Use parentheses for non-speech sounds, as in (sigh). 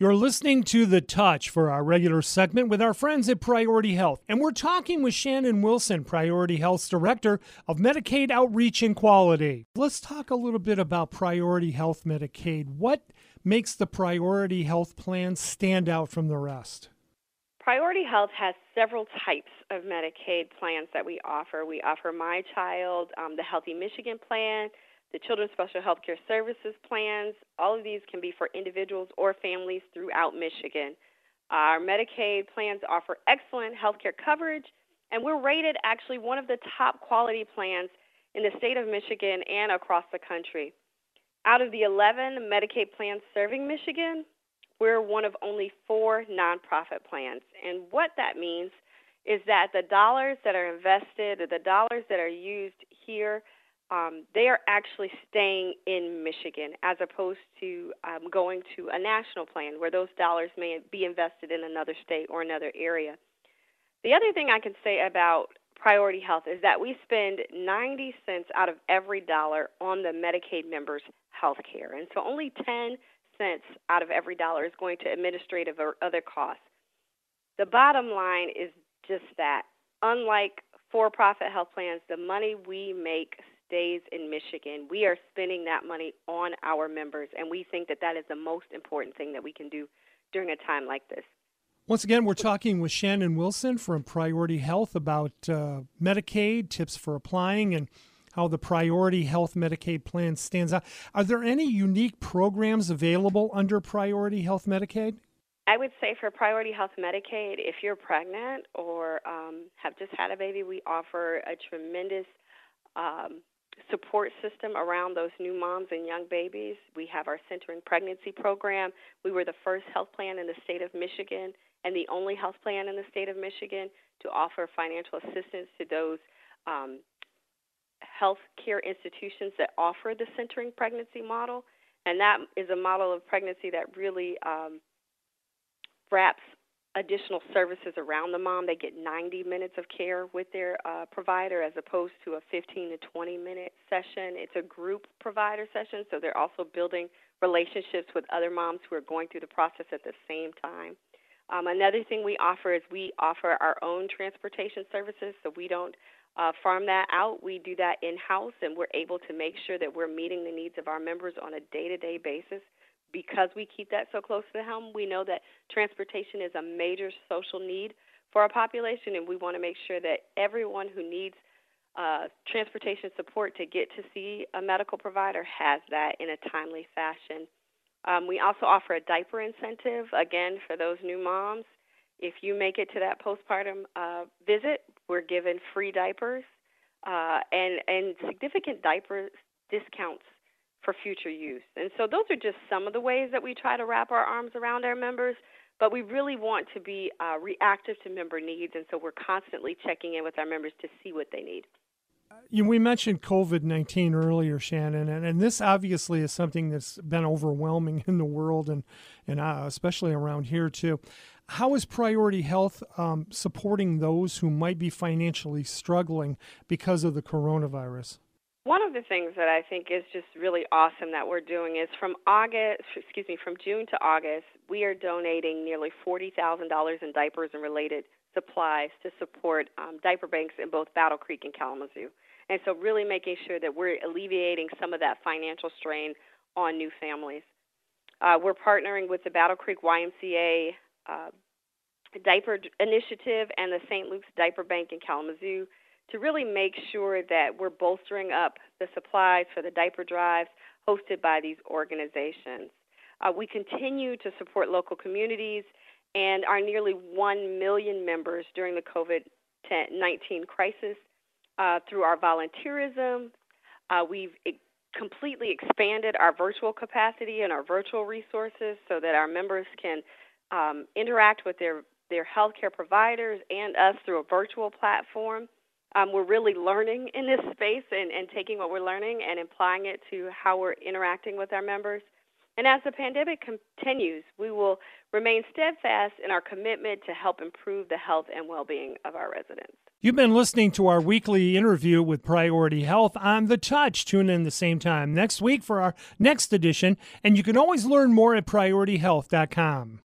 You're listening to The Touch for our regular segment with our friends at Priority Health. And we're talking with Shannon Wilson, Priority Health's Director of Medicaid Outreach and Quality. Let's talk a little bit about Priority Health Medicaid. What makes the Priority Health plan stand out from the rest? Priority Health has several types of Medicaid plans that we offer. We offer My Child, um, the Healthy Michigan plan, the Children's Special Health Care Services plans. All of these can be for individuals or families throughout Michigan. Our Medicaid plans offer excellent health care coverage, and we're rated actually one of the top quality plans in the state of Michigan and across the country. Out of the 11 Medicaid plans serving Michigan, we're one of only four nonprofit plans. And what that means is that the dollars that are invested, the dollars that are used here, um, they are actually staying in Michigan as opposed to um, going to a national plan where those dollars may be invested in another state or another area. The other thing I can say about Priority Health is that we spend 90 cents out of every dollar on the Medicaid members' health care. And so only 10 cents out of every dollar is going to administrative or other costs. The bottom line is just that. Unlike for profit health plans, the money we make stays in Michigan. We are spending that money on our members, and we think that that is the most important thing that we can do during a time like this. Once again, we're talking with Shannon Wilson from Priority Health about uh, Medicaid, tips for applying, and how the Priority Health Medicaid plan stands out. Are there any unique programs available under Priority Health Medicaid? I would say for Priority Health Medicaid, if you're pregnant or um, have just had a baby, we offer a tremendous um, support system around those new moms and young babies. We have our Centering Pregnancy program. We were the first health plan in the state of Michigan and the only health plan in the state of Michigan to offer financial assistance to those um, health care institutions that offer the Centering Pregnancy model. And that is a model of pregnancy that really um, wraps additional services around the mom. They get 90 minutes of care with their uh, provider as opposed to a 15 to 20 minute session. It's a group provider session, so they're also building relationships with other moms who are going through the process at the same time. Um, another thing we offer is we offer our own transportation services, so we don't uh, farm that out. We do that in house, and we're able to make sure that we're meeting the needs of our members on a day to day basis because we keep that so close to the helm, we know that transportation is a major social need for our population, and we want to make sure that everyone who needs uh, transportation support to get to see a medical provider has that in a timely fashion. Um, we also offer a diaper incentive, again, for those new moms. If you make it to that postpartum uh, visit, we're given free diapers uh, and, and significant diaper discounts for future use. And so those are just some of the ways that we try to wrap our arms around our members. But we really want to be uh, reactive to member needs, and so we're constantly checking in with our members to see what they need. You, we mentioned COVID 19 earlier, Shannon, and, and this obviously is something that's been overwhelming (laughs) in the world and, and uh, especially around here, too. How is Priority Health um, supporting those who might be financially struggling because of the coronavirus? One of the things that I think is just really awesome that we're doing is from August, excuse me, from June to August, we are donating nearly $40,000 in diapers and related supplies to support um, diaper banks in both Battle Creek and Kalamazoo. And so, really making sure that we're alleviating some of that financial strain on new families. Uh, we're partnering with the Battle Creek YMCA uh, Diaper Initiative and the St. Luke's Diaper Bank in Kalamazoo to really make sure that we're bolstering up the supplies for the diaper drives hosted by these organizations. Uh, we continue to support local communities and our nearly 1 million members during the COVID 19 crisis uh, through our volunteerism. Uh, we've completely expanded our virtual capacity and our virtual resources so that our members can um, interact with their, their healthcare providers and us through a virtual platform. Um, we're really learning in this space and, and taking what we're learning and applying it to how we're interacting with our members. And as the pandemic continues, we will remain steadfast in our commitment to help improve the health and well being of our residents. You've been listening to our weekly interview with Priority Health on The Touch. Tune in the same time next week for our next edition, and you can always learn more at PriorityHealth.com.